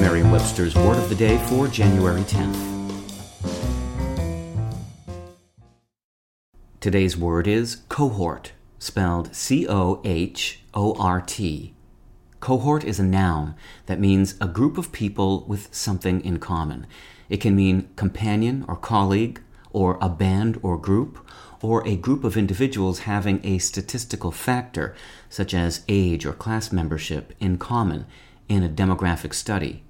Merriam Webster's Word of the Day for January 10th. Today's word is cohort, spelled C O H O R T. Cohort is a noun that means a group of people with something in common. It can mean companion or colleague, or a band or group, or a group of individuals having a statistical factor, such as age or class membership, in common in a demographic study.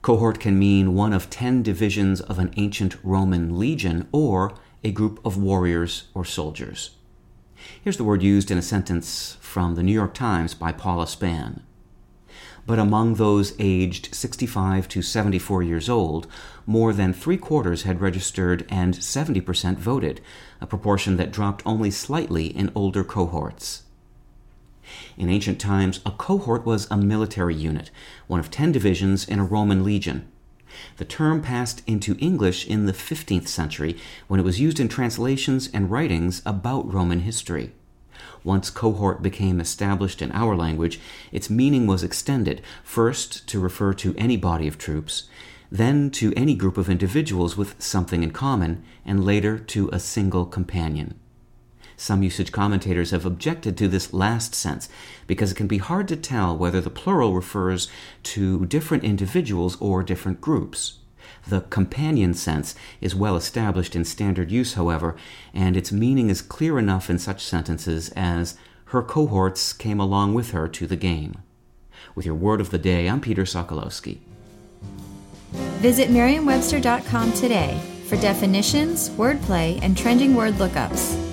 Cohort can mean one of ten divisions of an ancient Roman legion or a group of warriors or soldiers. Here's the word used in a sentence from the New York Times by Paula Span. But among those aged 65 to 74 years old, more than three quarters had registered and 70% voted, a proportion that dropped only slightly in older cohorts. In ancient times, a cohort was a military unit, one of ten divisions in a Roman legion. The term passed into English in the 15th century when it was used in translations and writings about Roman history. Once cohort became established in our language, its meaning was extended, first to refer to any body of troops, then to any group of individuals with something in common, and later to a single companion. Some usage commentators have objected to this last sense because it can be hard to tell whether the plural refers to different individuals or different groups. The companion sense is well established in standard use, however, and its meaning is clear enough in such sentences as, Her cohorts came along with her to the game. With your word of the day, I'm Peter Sokolowski. Visit Merriam-Webster.com today for definitions, wordplay, and trending word lookups.